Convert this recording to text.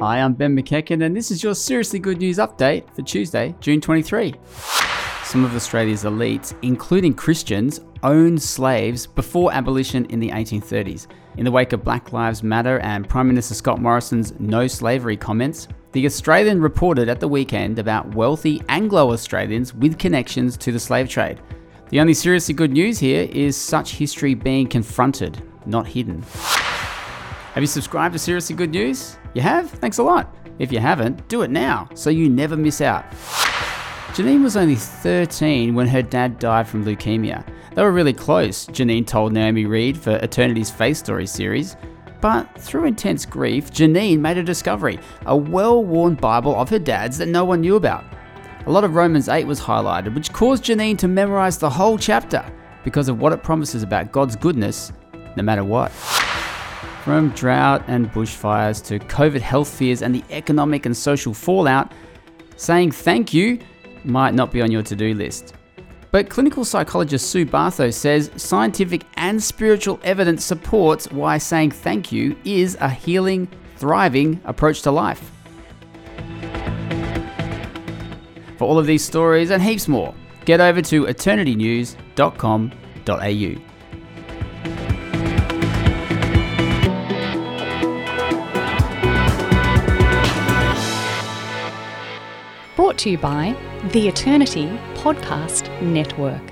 Hi, I'm Ben McEachen, and this is your Seriously Good News update for Tuesday, June 23. Some of Australia's elites, including Christians, owned slaves before abolition in the 1830s. In the wake of Black Lives Matter and Prime Minister Scott Morrison's no slavery comments, the Australian reported at the weekend about wealthy Anglo Australians with connections to the slave trade. The only seriously good news here is such history being confronted, not hidden. Have you subscribed to Seriously Good News? You have? Thanks a lot. If you haven't, do it now so you never miss out. Janene was only 13 when her dad died from leukemia. They were really close, Janene told Naomi Reed for Eternity's Faith Story series. But through intense grief, Janene made a discovery a well worn Bible of her dad's that no one knew about. A lot of Romans 8 was highlighted, which caused Janene to memorize the whole chapter because of what it promises about God's goodness, no matter what. From drought and bushfires to COVID health fears and the economic and social fallout, saying thank you might not be on your to do list. But clinical psychologist Sue Bartho says scientific and spiritual evidence supports why saying thank you is a healing, thriving approach to life. For all of these stories and heaps more, get over to eternitynews.com.au. Brought to you by the Eternity Podcast Network.